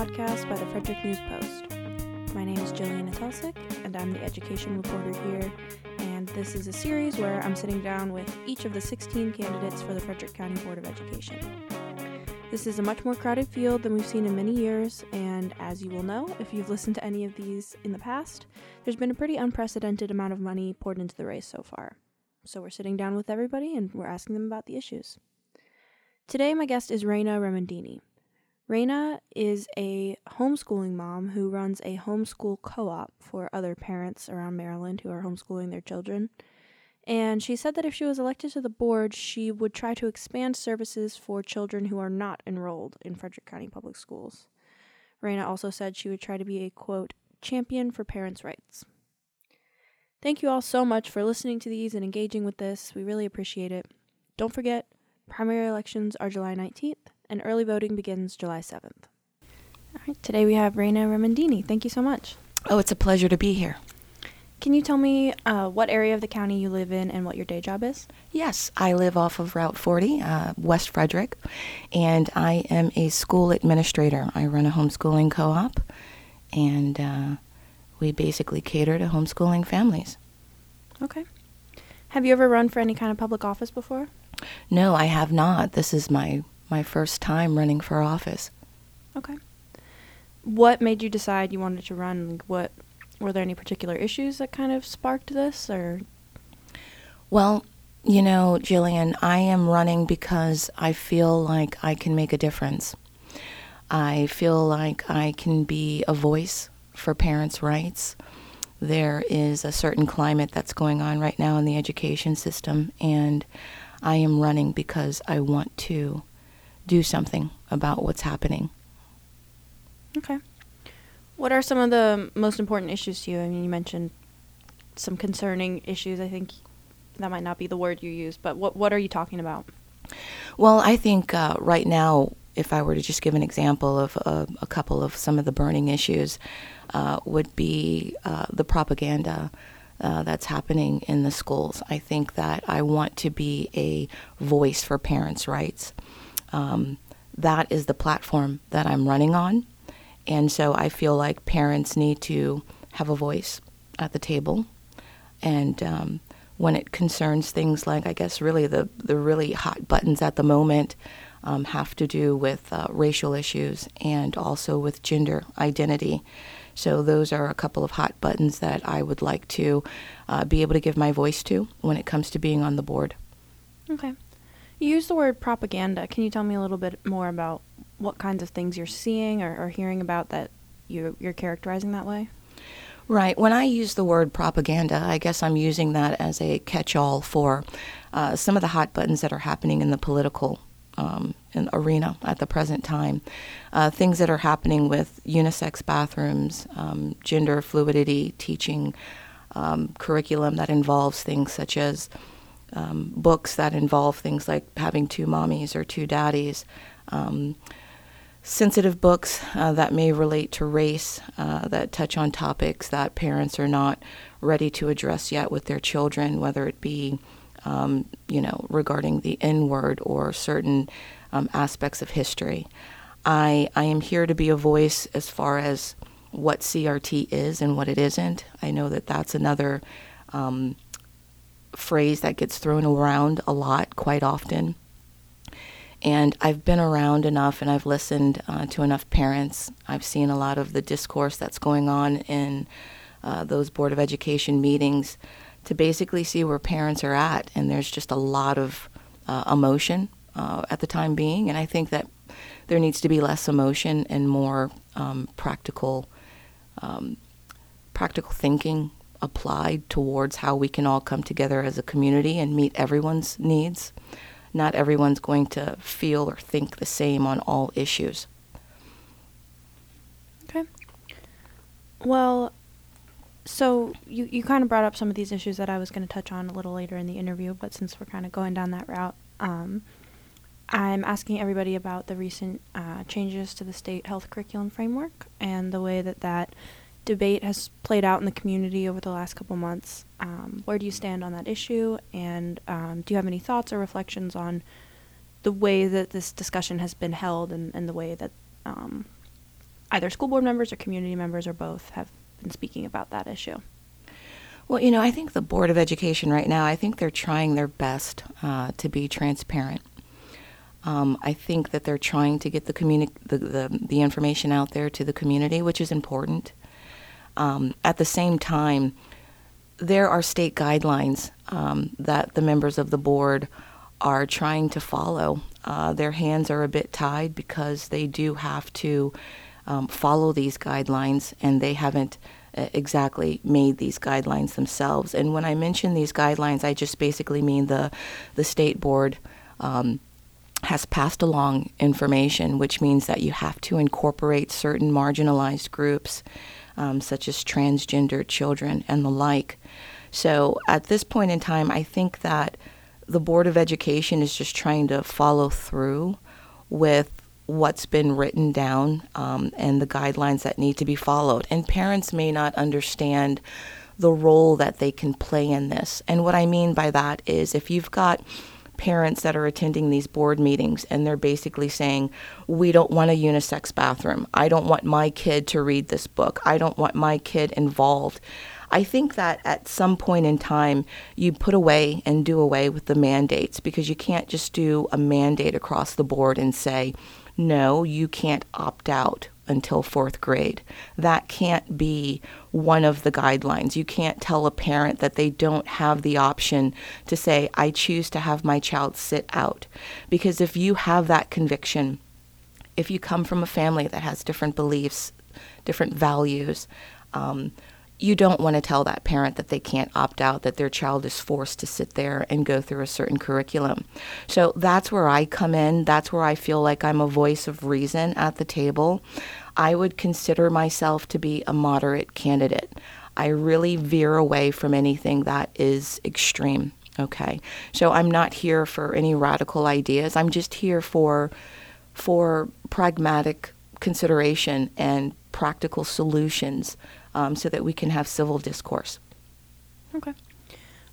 podcast by the Frederick News Post. My name is Jillian Atelsek, and I'm the education reporter here. And this is a series where I'm sitting down with each of the 16 candidates for the Frederick County Board of Education. This is a much more crowded field than we've seen in many years, and as you will know, if you've listened to any of these in the past, there's been a pretty unprecedented amount of money poured into the race so far. So we're sitting down with everybody and we're asking them about the issues. Today, my guest is Raina Remondini. Raina is a homeschooling mom who runs a homeschool co op for other parents around Maryland who are homeschooling their children. And she said that if she was elected to the board, she would try to expand services for children who are not enrolled in Frederick County Public Schools. Raina also said she would try to be a quote, champion for parents' rights. Thank you all so much for listening to these and engaging with this. We really appreciate it. Don't forget, primary elections are July 19th and early voting begins July 7th. All right, today we have Raina Remondini. Thank you so much. Oh, it's a pleasure to be here. Can you tell me uh, what area of the county you live in and what your day job is? Yes, I live off of Route 40, uh, West Frederick, and I am a school administrator. I run a homeschooling co op, and uh, we basically cater to homeschooling families. Okay. Have you ever run for any kind of public office before? No, I have not. This is my my first time running for office. Okay. What made you decide you wanted to run? What were there any particular issues that kind of sparked this or Well, you know, Jillian, I am running because I feel like I can make a difference. I feel like I can be a voice for parents' rights. There is a certain climate that's going on right now in the education system, and I am running because I want to do something about what's happening. Okay. What are some of the most important issues to you? I mean, you mentioned some concerning issues. I think that might not be the word you use, but what what are you talking about? Well, I think uh, right now, if I were to just give an example of uh, a couple of some of the burning issues, uh, would be uh, the propaganda. Uh, that's happening in the schools. I think that I want to be a voice for parents' rights. Um, that is the platform that I'm running on. And so I feel like parents need to have a voice at the table. And um, when it concerns things like, I guess, really the, the really hot buttons at the moment um, have to do with uh, racial issues and also with gender identity. So those are a couple of hot buttons that I would like to uh, be able to give my voice to when it comes to being on the board. Okay. You use the word propaganda. Can you tell me a little bit more about what kinds of things you're seeing or, or hearing about that you, you're characterizing that way? Right. When I use the word propaganda, I guess I'm using that as a catch all for uh, some of the hot buttons that are happening in the political um, arena at the present time. Uh, things that are happening with unisex bathrooms, um, gender fluidity, teaching um, curriculum that involves things such as um, books that involve things like having two mommies or two daddies, um, sensitive books uh, that may relate to race, uh, that touch on topics that parents are not ready to address yet with their children, whether it be, um, you know, regarding the N word or certain um, aspects of history. I, I am here to be a voice as far as what CRT is and what it isn't. I know that that's another um, phrase that gets thrown around a lot quite often. And I've been around enough and I've listened uh, to enough parents. I've seen a lot of the discourse that's going on in uh, those Board of Education meetings to basically see where parents are at. And there's just a lot of uh, emotion uh, at the time being. And I think that there needs to be less emotion and more um, practical, um, practical thinking applied towards how we can all come together as a community and meet everyone's needs. Not everyone's going to feel or think the same on all issues. Okay. Well, so you, you kind of brought up some of these issues that I was going to touch on a little later in the interview, but since we're kind of going down that route, um, I'm asking everybody about the recent uh, changes to the state health curriculum framework and the way that that debate has played out in the community over the last couple months. Um, where do you stand on that issue? And um, do you have any thoughts or reflections on the way that this discussion has been held and, and the way that um, either school board members or community members or both have been speaking about that issue. Well, you know, I think the Board of Education right now, I think they're trying their best uh, to be transparent. Um, I think that they're trying to get the, communi- the, the, the information out there to the community, which is important. Um, at the same time, there are state guidelines um, that the members of the board are trying to follow. Uh, their hands are a bit tied because they do have to um, follow these guidelines, and they haven't uh, exactly made these guidelines themselves. And when I mention these guidelines, I just basically mean the the state board. Um, has passed along information, which means that you have to incorporate certain marginalized groups, um, such as transgender children and the like. So at this point in time, I think that the Board of Education is just trying to follow through with what's been written down um, and the guidelines that need to be followed. And parents may not understand the role that they can play in this. And what I mean by that is if you've got parents that are attending these board meetings and they're basically saying, We don't want a unisex bathroom. I don't want my kid to read this book. I don't want my kid involved. I think that at some point in time, you put away and do away with the mandates because you can't just do a mandate across the board and say, no, you can't opt out until fourth grade. That can't be one of the guidelines. You can't tell a parent that they don't have the option to say, I choose to have my child sit out. Because if you have that conviction, if you come from a family that has different beliefs, different values, um, you don't want to tell that parent that they can't opt out, that their child is forced to sit there and go through a certain curriculum. So that's where I come in. That's where I feel like I'm a voice of reason at the table. I would consider myself to be a moderate candidate. I really veer away from anything that is extreme. Okay. So I'm not here for any radical ideas. I'm just here for for pragmatic consideration and practical solutions um, so that we can have civil discourse. Okay.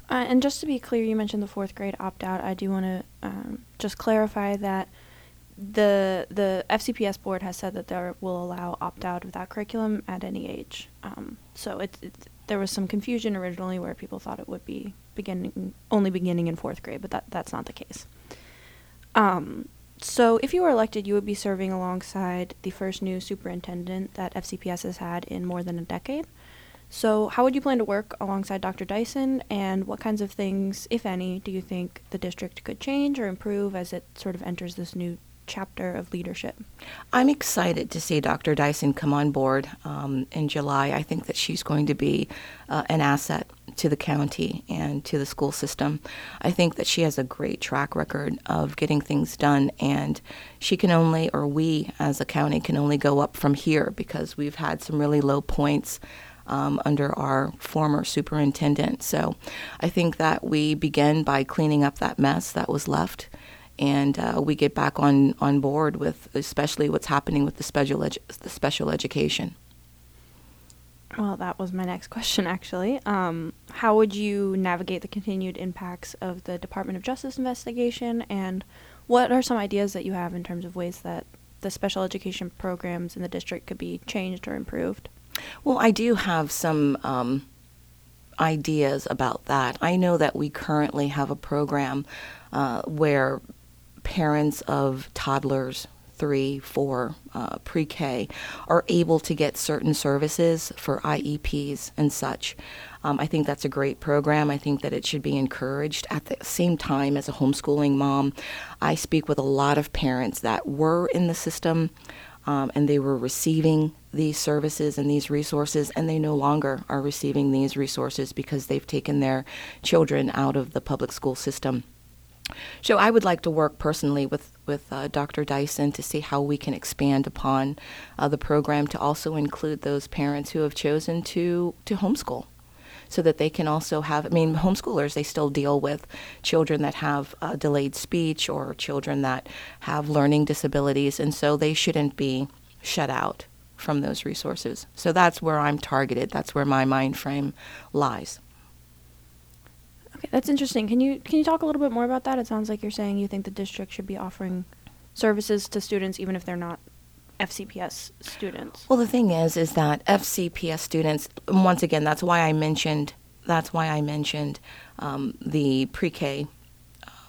Uh, and just to be clear, you mentioned the fourth grade opt out. I do want to um, just clarify that the the FCPS board has said that they will allow opt out of that curriculum at any age. Um, so it, it, there was some confusion originally where people thought it would be beginning only beginning in fourth grade, but that that's not the case. Um, so, if you were elected, you would be serving alongside the first new superintendent that FCPS has had in more than a decade. So, how would you plan to work alongside Dr. Dyson, and what kinds of things, if any, do you think the district could change or improve as it sort of enters this new chapter of leadership. I'm excited to see Dr. Dyson come on board um, in July. I think that she's going to be uh, an asset to the county and to the school system. I think that she has a great track record of getting things done, and she can only, or we as a county, can only go up from here because we've had some really low points. Um, under our former superintendent. So I think that we begin by cleaning up that mess that was left and uh, we get back on, on board with especially what's happening with the special edu- the special education. Well, that was my next question, actually. Um, how would you navigate the continued impacts of the Department of Justice investigation, and what are some ideas that you have in terms of ways that the special education programs in the district could be changed or improved? Well, I do have some um, ideas about that. I know that we currently have a program uh, where parents of toddlers three, four, uh, pre K, are able to get certain services for IEPs and such. Um, I think that's a great program. I think that it should be encouraged. At the same time, as a homeschooling mom, I speak with a lot of parents that were in the system um, and they were receiving these services and these resources, and they no longer are receiving these resources because they've taken their children out of the public school system. So I would like to work personally with with uh, Dr. Dyson to see how we can expand upon uh, the program to also include those parents who have chosen to to homeschool, so that they can also have. I mean, homeschoolers they still deal with children that have uh, delayed speech or children that have learning disabilities, and so they shouldn't be shut out from those resources. So that's where I'm targeted. That's where my mind frame lies. Okay, that's interesting. Can you can you talk a little bit more about that? It sounds like you're saying you think the district should be offering services to students even if they're not FCPS students? Well, the thing is, is that FCPS students, once again, that's why I mentioned, that's why I mentioned um, the pre-K,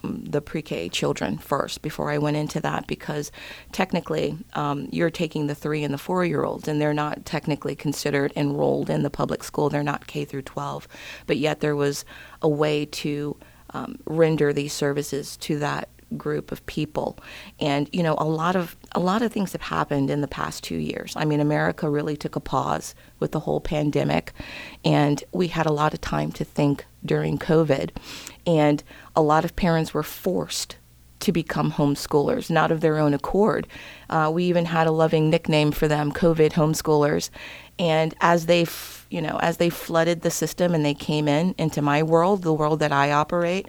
the pre-K children first before I went into that because technically um, you're taking the three and the four-year-olds and they're not technically considered enrolled in the public school. They're not K through 12, but yet there was a way to um, render these services to that group of people. And you know a lot of a lot of things have happened in the past 2 years. I mean america really took a pause with the whole pandemic and we had a lot of time to think during covid and a lot of parents were forced to become homeschoolers not of their own accord. Uh, we even had a loving nickname for them covid homeschoolers. And as they f- you know as they flooded the system and they came in into my world the world that i operate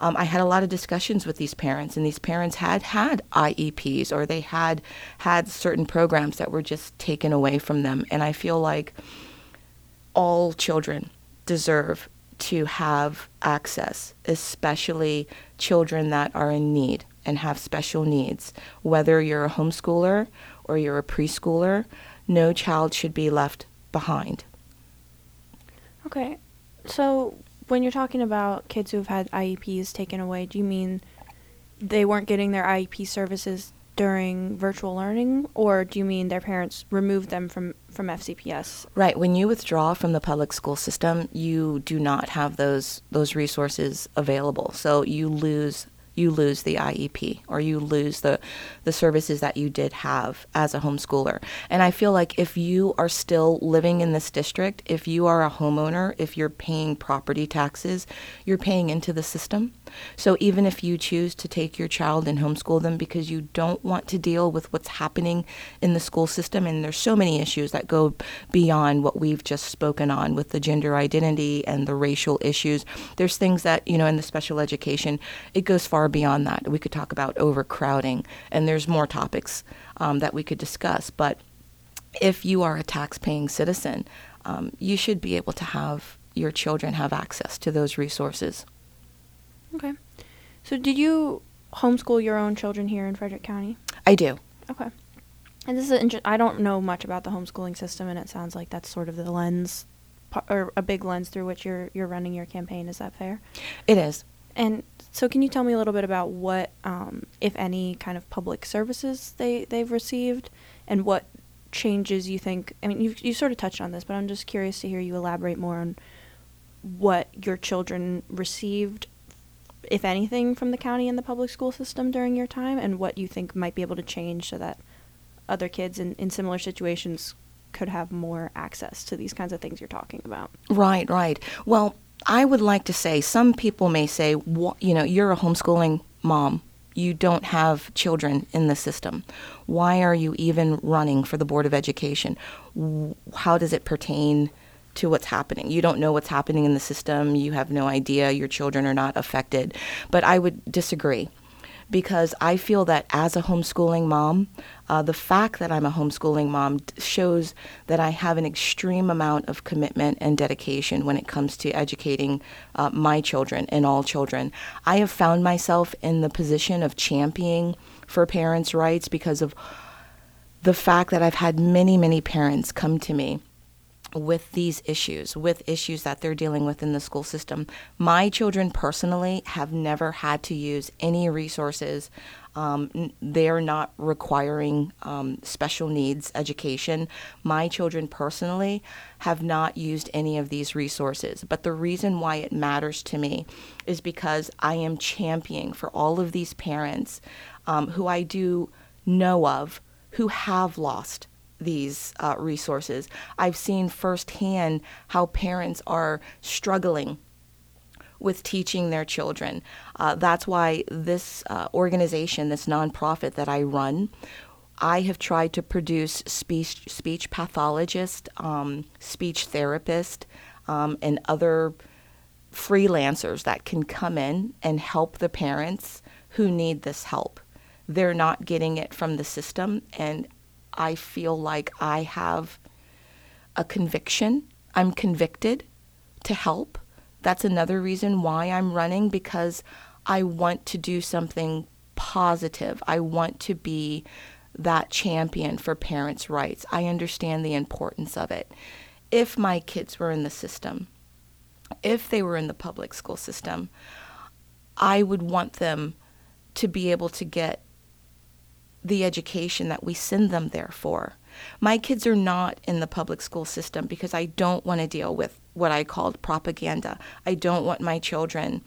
um, I had a lot of discussions with these parents, and these parents had had IEPs or they had had certain programs that were just taken away from them. And I feel like all children deserve to have access, especially children that are in need and have special needs. Whether you're a homeschooler or you're a preschooler, no child should be left behind. Okay. So when you're talking about kids who have had IEPs taken away, do you mean they weren't getting their IEP services during virtual learning, or do you mean their parents removed them from, from FCPS? Right. When you withdraw from the public school system, you do not have those those resources available. So you lose you lose the IEP or you lose the the services that you did have as a homeschooler. And I feel like if you are still living in this district, if you are a homeowner, if you're paying property taxes, you're paying into the system. So even if you choose to take your child and homeschool them because you don't want to deal with what's happening in the school system, and there's so many issues that go beyond what we've just spoken on with the gender identity and the racial issues. There's things that, you know, in the special education, it goes far beyond that. We could talk about overcrowding, and there's more topics um, that we could discuss. But if you are a tax-paying citizen, um, you should be able to have your children have access to those resources. Okay. So did you homeschool your own children here in Frederick County? I do. Okay. And this is inter- I don't know much about the homeschooling system, and it sounds like that's sort of the lens, or a big lens through which you're you're running your campaign. Is that fair? It is. And so, can you tell me a little bit about what, um, if any, kind of public services they they've received, and what changes you think? I mean, you you sort of touched on this, but I'm just curious to hear you elaborate more on what your children received if anything, from the county and the public school system during your time, and what you think might be able to change so that other kids in, in similar situations could have more access to these kinds of things you're talking about. Right, right. Well, I would like to say some people may say, you know, you're a homeschooling mom. You don't have children in the system. Why are you even running for the Board of Education? How does it pertain to what's happening. You don't know what's happening in the system. You have no idea. Your children are not affected. But I would disagree because I feel that as a homeschooling mom, uh, the fact that I'm a homeschooling mom shows that I have an extreme amount of commitment and dedication when it comes to educating uh, my children and all children. I have found myself in the position of championing for parents' rights because of the fact that I've had many, many parents come to me with these issues, with issues that they're dealing with in the school system. My children personally have never had to use any resources. Um, they're not requiring um, special needs education. My children personally have not used any of these resources. But the reason why it matters to me is because I am championing for all of these parents um, who I do know of who have lost these uh, resources. I've seen firsthand how parents are struggling with teaching their children. Uh, that's why this uh, organization, this nonprofit that I run, I have tried to produce speech speech pathologist, um, speech therapist, um, and other freelancers that can come in and help the parents who need this help. They're not getting it from the system, and I feel like I have a conviction. I'm convicted to help. That's another reason why I'm running because I want to do something positive. I want to be that champion for parents' rights. I understand the importance of it. If my kids were in the system, if they were in the public school system, I would want them to be able to get the education that we send them there for. My kids are not in the public school system because I don't want to deal with what I called propaganda. I don't want my children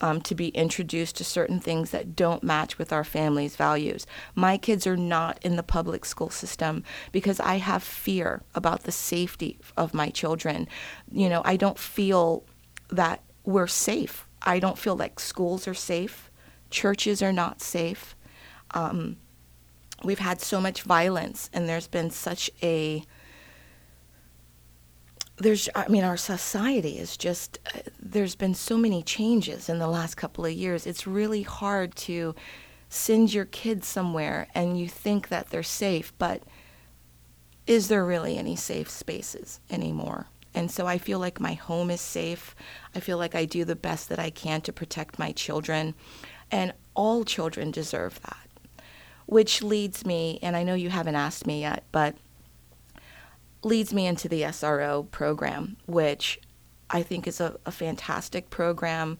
um, to be introduced to certain things that don't match with our family's values. My kids are not in the public school system because I have fear about the safety of my children. You know, I don't feel that we're safe. I don't feel like schools are safe, churches are not safe. Um, we've had so much violence, and there's been such a there's i mean our society is just uh, there's been so many changes in the last couple of years. It's really hard to send your kids somewhere and you think that they're safe but is there really any safe spaces anymore? And so i feel like my home is safe. I feel like i do the best that i can to protect my children and all children deserve that which leads me and i know you haven't asked me yet but leads me into the SRO program, which I think is a, a, fantastic program.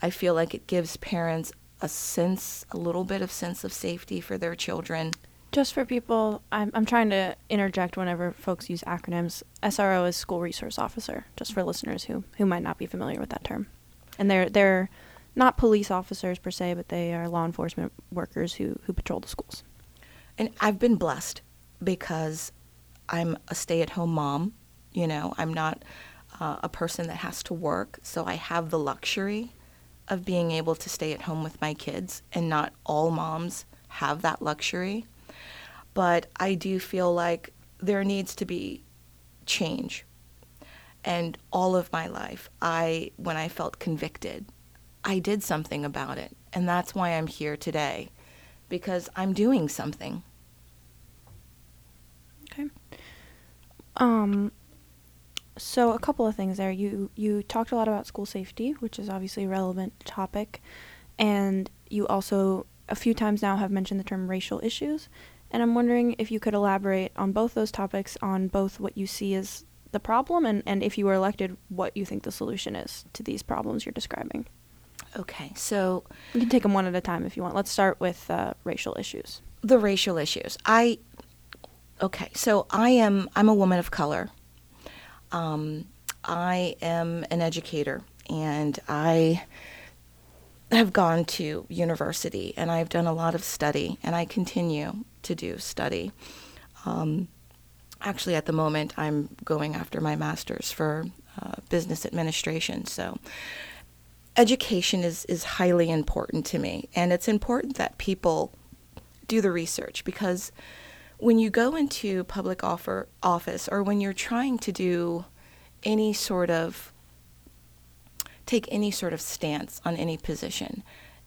I feel like it gives parents a sense, a little bit of sense of safety for their children. Just for people, I'm, I'm trying to interject whenever folks use acronyms. SRO is School Resource Officer, just for listeners who, who might not be familiar with that term. And they're, they're not police officers per se, but they are law enforcement workers who, who patrol the schools. And I've been blessed because I'm a stay at home mom. You know, I'm not uh, a person that has to work. So I have the luxury of being able to stay at home with my kids, and not all moms have that luxury. But I do feel like there needs to be change. And all of my life, I when I felt convicted, I did something about it. And that's why I'm here today because I'm doing something. Okay. Um, so a couple of things there. You you talked a lot about school safety, which is obviously a relevant topic, and you also a few times now have mentioned the term racial issues. And I'm wondering if you could elaborate on both those topics, on both what you see as the problem and, and if you were elected, what you think the solution is to these problems you're describing. Okay, so you can take them one at a time if you want. Let's start with uh, racial issues. The racial issues. I okay, so I am I'm a woman of color. Um, I am an educator, and I have gone to university, and I've done a lot of study, and I continue to do study. Um, actually, at the moment, I'm going after my master's for uh, business administration. So, education is is highly important to me, and it's important that people do the research because when you go into public offer, office or when you're trying to do any sort of take any sort of stance on any position,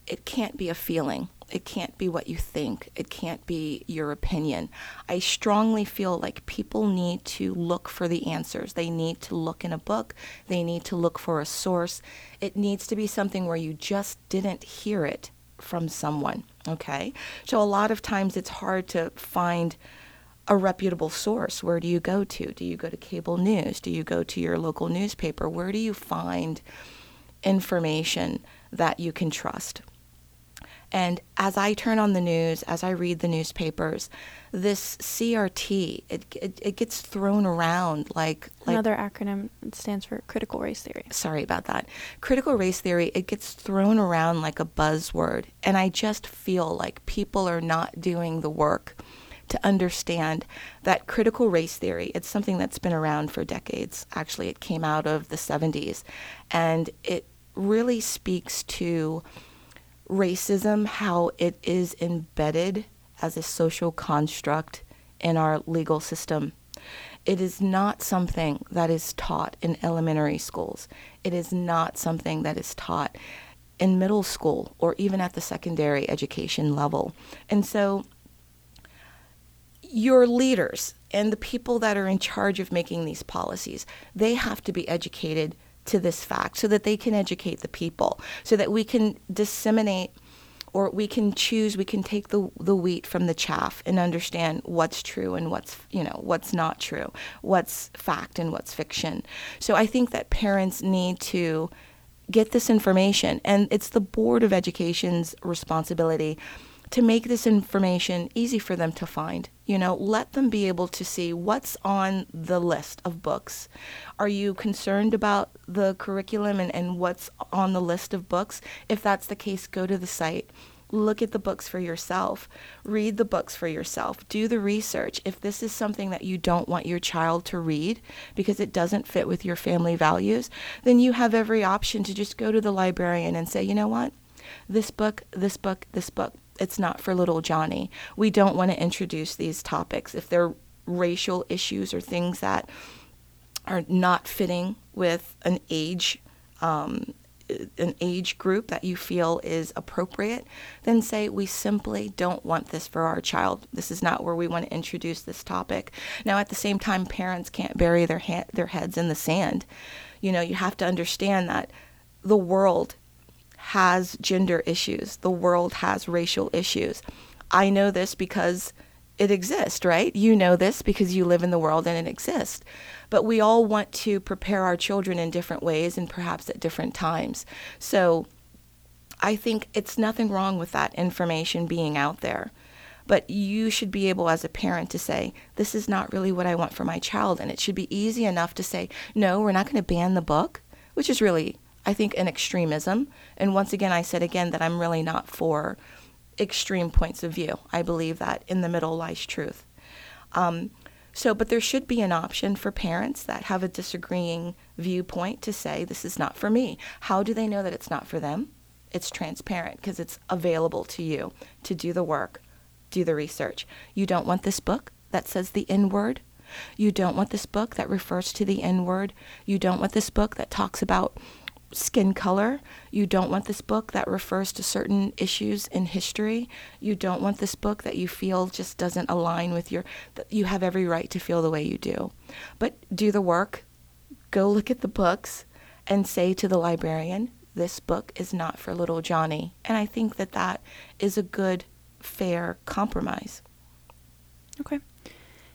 it can't be a feeling. It can't be what you think. It can't be your opinion. I strongly feel like people need to look for the answers. They need to look in a book. They need to look for a source. It needs to be something where you just didn't hear it from someone. Okay? So a lot of times it's hard to find a reputable source. Where do you go to? Do you go to cable news? Do you go to your local newspaper? Where do you find information that you can trust? And as I turn on the news, as I read the newspapers, this CRT it it, it gets thrown around like, like another acronym stands for critical race theory. Sorry about that. Critical race theory it gets thrown around like a buzzword, and I just feel like people are not doing the work to understand that critical race theory it's something that's been around for decades actually it came out of the 70s and it really speaks to racism, how it is embedded as a social construct in our legal system. It is not something that is taught in elementary schools. It is not something that is taught in middle school or even at the secondary education level. And so, your leaders and the people that are in charge of making these policies, they have to be educated to this fact so that they can educate the people, so that we can disseminate or we can choose we can take the the wheat from the chaff and understand what's true and what's you know what's not true what's fact and what's fiction. So i think that parents need to get this information and it's the board of education's responsibility to make this information easy for them to find. You know, let them be able to see what's on the list of books. Are you concerned about the curriculum and, and what's on the list of books? If that's the case, go to the site. Look at the books for yourself. Read the books for yourself. Do the research. If this is something that you don't want your child to read because it doesn't fit with your family values, then you have every option to just go to the librarian and say, you know what? This book, this book, this book it's not for little Johnny. We don't want to introduce these topics if they're racial issues or things that are not fitting with an age um, an age group that you feel is appropriate, then say we simply don't want this for our child. This is not where we want to introduce this topic. Now, at the same time, parents can't bury their ha- their heads in the sand. You know, you have to understand that the world has gender issues, the world has racial issues. I know this because it exists, right? You know this because you live in the world and it exists. But we all want to prepare our children in different ways and perhaps at different times. So I think it's nothing wrong with that information being out there. But you should be able, as a parent, to say, This is not really what I want for my child. And it should be easy enough to say, No, we're not going to ban the book, which is really I think, an extremism. And once again, I said again that I'm really not for extreme points of view. I believe that in the middle lies truth. Um, so, but there should be an option for parents that have a disagreeing viewpoint to say, this is not for me. How do they know that it's not for them? It's transparent because it's available to you to do the work, do the research. You don't want this book that says the N word. You don't want this book that refers to the N word. You don't want this book that talks about skin color. You don't want this book that refers to certain issues in history. You don't want this book that you feel just doesn't align with your. You have every right to feel the way you do. But do the work, go look at the books, and say to the librarian, this book is not for little Johnny. And I think that that is a good, fair compromise. Okay.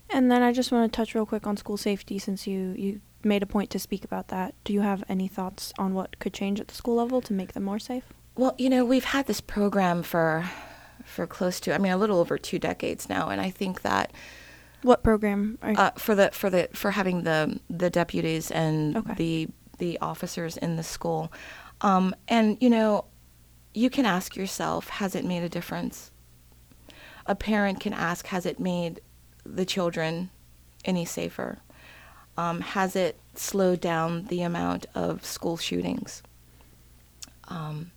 And then I just want to touch real quick on school safety since you, you made a point to speak about that. Do you have any thoughts on what could change at the school level to make them more safe? Well, you know, we've had this program for for close to I mean a little over 2 decades now and I think that what program uh, for the for the for having the the deputies and okay. the the officers in the school. Um, and you know, you can ask yourself, has it made a difference? A parent can ask, has it made the children any safer? Um, has it slowed down the amount of school shootings? Um,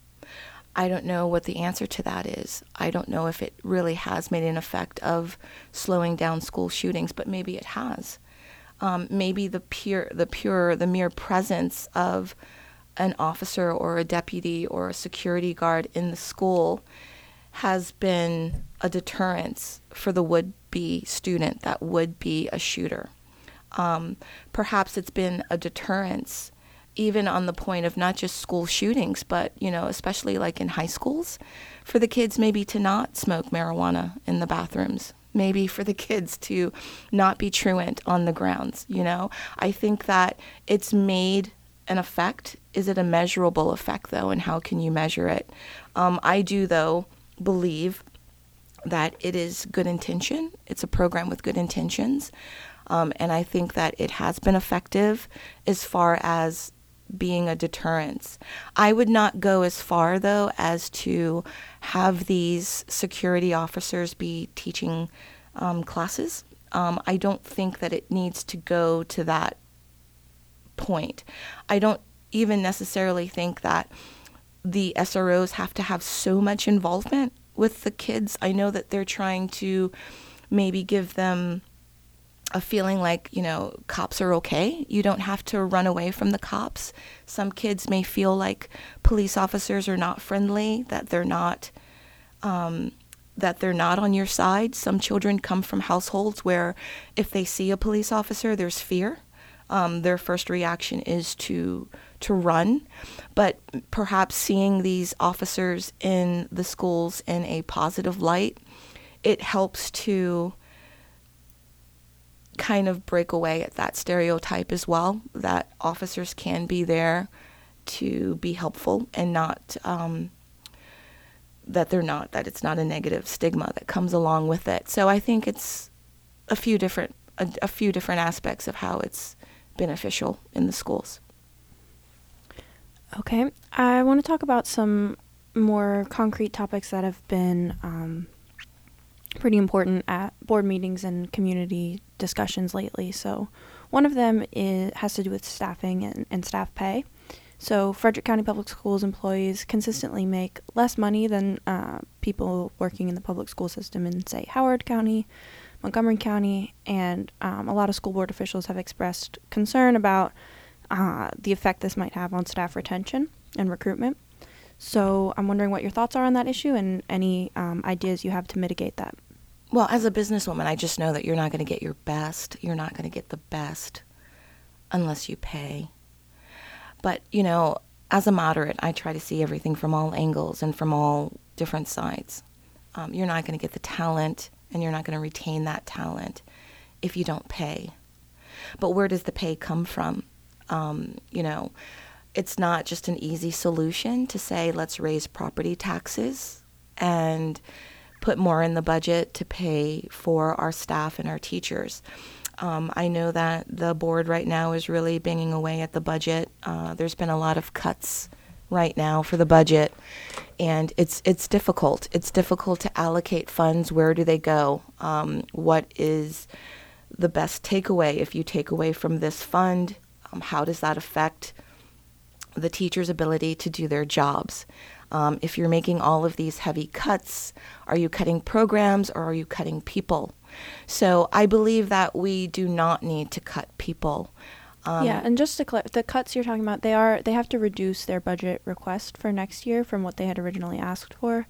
I don't know what the answer to that is. I don't know if it really has made an effect of slowing down school shootings, but maybe it has. Um, maybe the pure, the pure, the mere presence of an officer or a deputy or a security guard in the school has been a deterrence for the would-be student that would be a shooter. Um, perhaps it's been a deterrence, even on the point of not just school shootings, but you know, especially like in high schools, for the kids maybe to not smoke marijuana in the bathrooms. Maybe for the kids to not be truant on the grounds, you know? I think that it's made an effect. Is it a measurable effect, though, and how can you measure it? Um, I do, though, believe that it is good intention. It's a program with good intentions. Um, and I think that it has been effective as far as being a deterrence. I would not go as far, though, as to have these security officers be teaching um, classes. Um, I don't think that it needs to go to that point. I don't even necessarily think that the SROs have to have so much involvement with the kids. I know that they're trying to maybe give them a feeling like, you know, cops are okay. You don't have to run away from the cops. Some kids may feel like police officers are not friendly, that they're not um, that they're not on your side. Some children come from households where if they see a police officer, there's fear. Um, their first reaction is to to run, but perhaps seeing these officers in the schools in a positive light, it helps to kind of break away at that stereotype as well that officers can be there to be helpful and not um, that they're not that it's not a negative stigma that comes along with it. So i think it's a few different a, a few different aspects of how it's beneficial in the schools. Okay, I want to talk about some more concrete topics that have been um, pretty important at board meetings and community discussions lately. So, one of them is, has to do with staffing and, and staff pay. So, Frederick County Public Schools employees consistently make less money than uh, people working in the public school system in, say, Howard County, Montgomery County, and um, a lot of school board officials have expressed concern about uh, the effect this might have on staff retention and recruitment. So I'm wondering what your thoughts are on that issue and any um, ideas you have to mitigate that. Well, as a businesswoman, I just know that you're not going to get your best. You're not going to get the best unless you pay. But, you know, as a moderate, I try to see everything from all angles and from all different sides. Um, you're not going to get the talent and you're not going to retain that talent if you don't pay. But where does the pay come from? Um, you know, it's not just an easy solution to say, let's raise property taxes and put more in the budget to pay for our staff and our teachers. Um, I know that the board right now is really banging away at the budget. Uh, there's been a lot of cuts right now for the budget, and it's it's difficult. It's difficult to allocate funds. Where do they go? Um, what is the best takeaway if you take away from this fund? Um, how does that affect the teacher's ability to do their jobs? Um, if you're making all of these heavy cuts, are you cutting programs or are you cutting people? So I believe that we do not need to cut people. Um, yeah, and just to clarify, the cuts you're talking about, they are they have to reduce their budget request for next year from what they had originally asked for,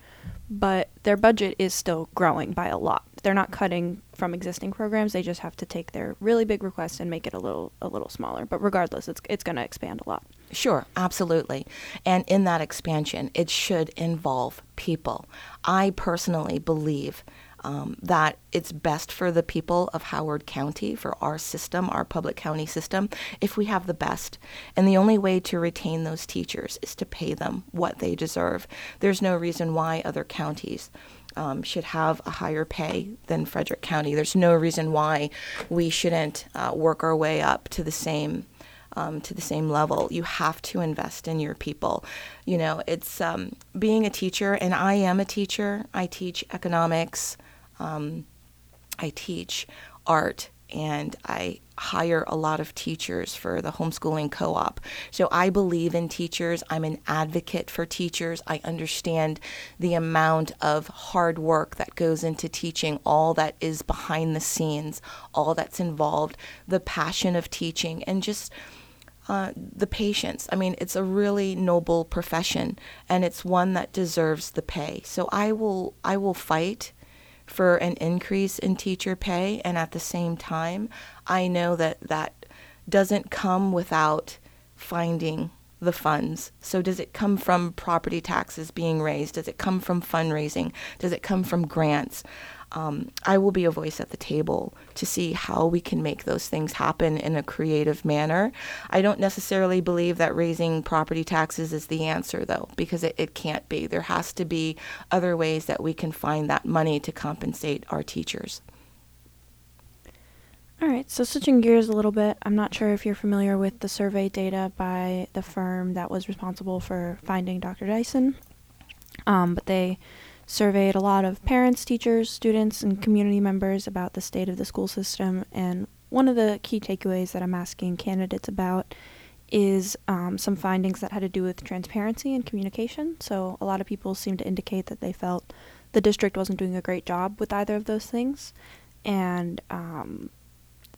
but their budget is still growing by a lot. They're not cutting from existing programs; they just have to take their really big request and make it a little a little smaller. But regardless, it's it's going to expand a lot. Sure, absolutely. And in that expansion, it should involve people. I personally believe um, that it's best for the people of Howard County, for our system, our public county system, if we have the best. And the only way to retain those teachers is to pay them what they deserve. There's no reason why other counties um, should have a higher pay than Frederick County. There's no reason why we shouldn't uh, work our way up to the same. Um, to the same level. You have to invest in your people. You know, it's um, being a teacher, and I am a teacher. I teach economics, um, I teach art and I hire a lot of teachers for the homeschooling co op. So I believe in teachers. I'm an advocate for teachers. I understand the amount of hard work that goes into teaching, all that is behind the scenes, all that's involved, the passion of teaching, and just uh, the patience. I mean, it's a really noble profession, and it's one that deserves the pay. So I will, I will fight for an increase in teacher pay, and at the same time, I know that that doesn't come without finding the funds. So, does it come from property taxes being raised? Does it come from fundraising? Does it come from grants? Um, I will be a voice at the table to see how we can make those things happen in a creative manner. I don't necessarily believe that raising property taxes is the answer, though, because it, it can't be. There has to be other ways that we can find that money to compensate our teachers. All right, so switching gears a little bit, I'm not sure if you're familiar with the survey data by the firm that was responsible for finding Dr. Dyson, um, but they surveyed a lot of parents, teachers, students, and community members about the state of the school system. And one of the key takeaways that I'm asking candidates about is um, some findings that had to do with transparency and communication. So a lot of people seem to indicate that they felt the district wasn't doing a great job with either of those things. And um,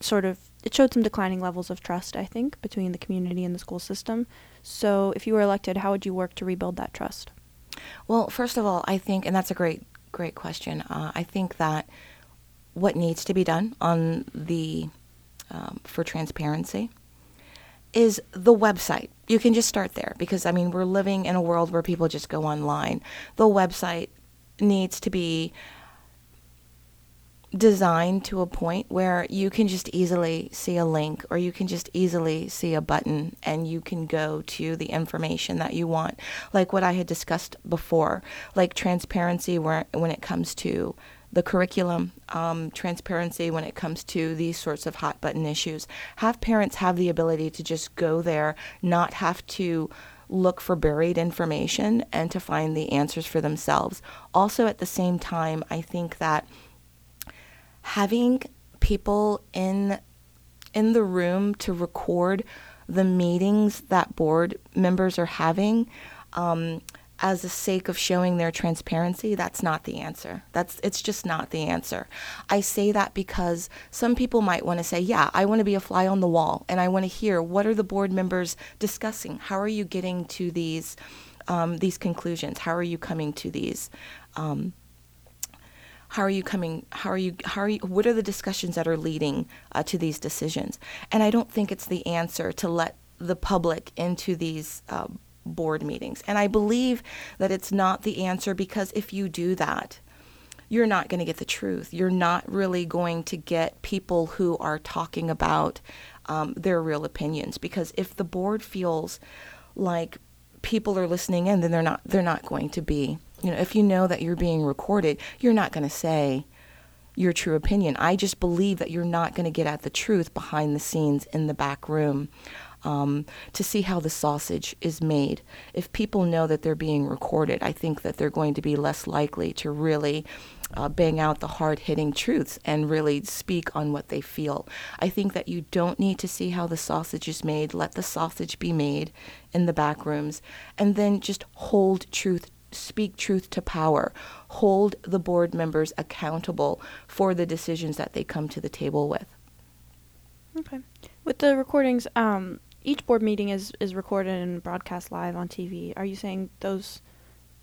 sort of it showed some declining levels of trust, I think, between the community and the school system. So, if you were elected, how would you work to rebuild that trust? Well, first of all, I think, and that's a great, great question. Uh, I think that what needs to be done on the um, for transparency is the website. You can just start there because I mean we're living in a world where people just go online. The website needs to be designed to a point where you can just easily see a link or you can just easily see a button and you can go to the information that you want. Like what i had discussed before like transparency where, when it comes to the curriculum um, transparency when it comes to these sorts of hot button issues. Have parents have the ability to just go there not have to look for buried information and to find the answers for themselves. Also at the same time i think that having people in in the room to record the meetings that board members are having um, as a sake of showing their transparency that's not the answer. That's it's just not the answer. I say that because some people might want to say yeah i want to be a fly on the wall and i want to hear what are the board members discussing? How are you getting to these um, these conclusions? How are you coming to these um, how are you coming how are you how are you what are the discussions that are leading uh, to these decisions? And i don't think it's the answer to let the public into these uh, board meetings. And i believe that it's not the answer because if you do that you're not going to get the truth. You're not really going to get people who are talking about um, their real opinions. Because if the board feels like people are listening in then they're not they're not going to be you know, if you know that you're being recorded, you're not going to say your true opinion. I just believe that you're not going to get at the truth behind the scenes in the back room um, to see how the sausage is made. If people know that they're being recorded, I think that they're going to be less likely to really uh, bang out the hard hitting truths and really speak on what they feel. I think that you don't need to see how the sausage is made. Let the sausage be made in the back rooms and then just hold truth speak truth to power, hold the board members accountable for the decisions that they come to the table with. Okay. With the recordings, um, each board meeting is, is recorded and broadcast live on TV. Are you saying those,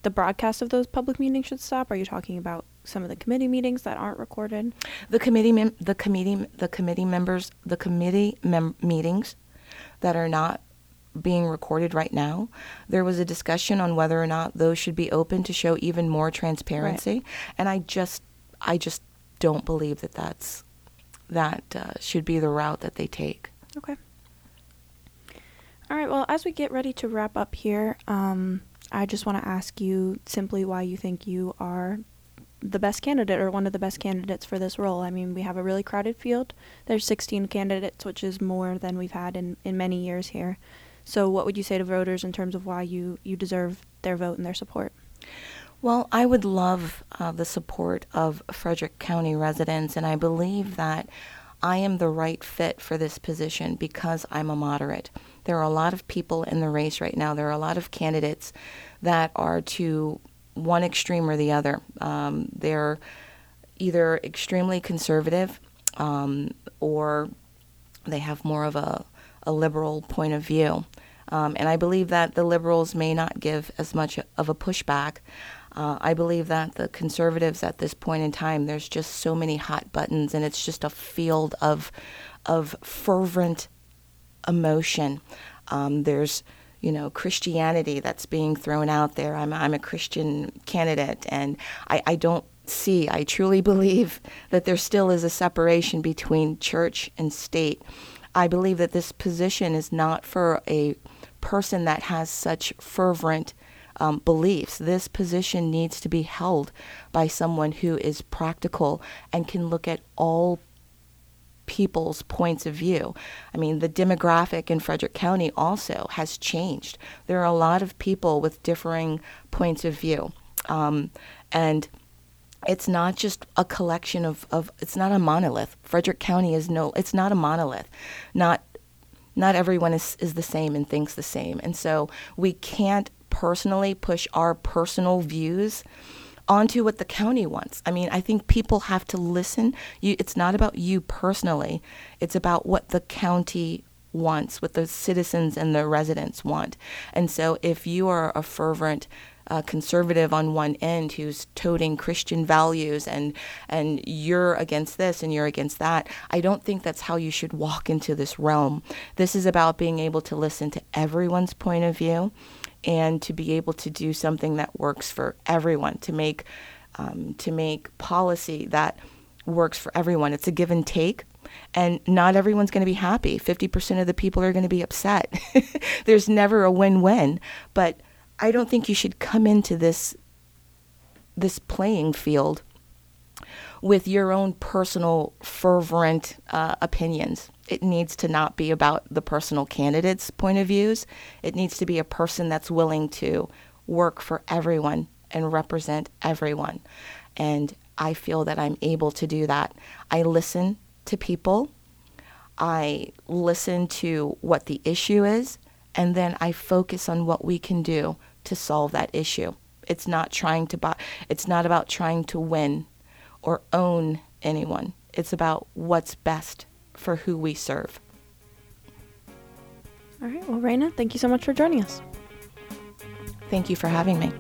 the broadcast of those public meetings should stop? Are you talking about some of the committee meetings that aren't recorded? The committee, mem- the committee, the committee members, the committee mem- meetings that are not being recorded right now. There was a discussion on whether or not those should be open to show even more transparency, right. and I just, I just don't believe that that's that uh, should be the route that they take. Okay. All right. Well, as we get ready to wrap up here, um, I just want to ask you simply why you think you are the best candidate or one of the best candidates for this role. I mean, we have a really crowded field. There's 16 candidates, which is more than we've had in, in many years here. So, what would you say to voters in terms of why you, you deserve their vote and their support? Well, I would love uh, the support of Frederick County residents, and I believe that I am the right fit for this position because I'm a moderate. There are a lot of people in the race right now. There are a lot of candidates that are to one extreme or the other. Um, they're either extremely conservative um, or they have more of a a liberal point of view. Um, and I believe that the liberals may not give as much of a pushback. Uh, I believe that the conservatives at this point in time, there's just so many hot buttons, and it's just a field of of fervent emotion. Um, there's you know Christianity that's being thrown out there. I'm I'm a Christian candidate, and I, I don't see. I truly believe that there still is a separation between church and state. I believe that this position is not for a person that has such fervent um, beliefs. This position needs to be held by someone who is practical and can look at all people's points of view. I mean, the demographic in Frederick County also has changed. There are a lot of people with differing points of view. Um, and it's not just a collection of, of it's not a monolith. Frederick County is no it's not a monolith. Not not everyone is, is the same and thinks the same. And so we can't personally push our personal views onto what the county wants. I mean, I think people have to listen. You, it's not about you personally. It's about what the county wants, what the citizens and the residents want. And so if you are a fervent a conservative on one end who's toting Christian values and and you're against this and you're against that. I don't think that's how you should walk into this realm. This is about being able to listen to everyone's point of view and to be able to do something that works for everyone to make um, to make policy that works for everyone. It's a give and take. And not everyone's going to be happy. 50% of the people are going to be upset. There's never a win win. But I don't think you should come into this this playing field with your own personal fervent uh, opinions. It needs to not be about the personal candidate's point of views. It needs to be a person that's willing to work for everyone and represent everyone. And I feel that I'm able to do that. I listen to people. I listen to what the issue is, and then I focus on what we can do to solve that issue. It's not trying to buy, it's not about trying to win or own anyone. It's about what's best for who we serve. All right. Well, Raina, thank you so much for joining us. Thank you for having me.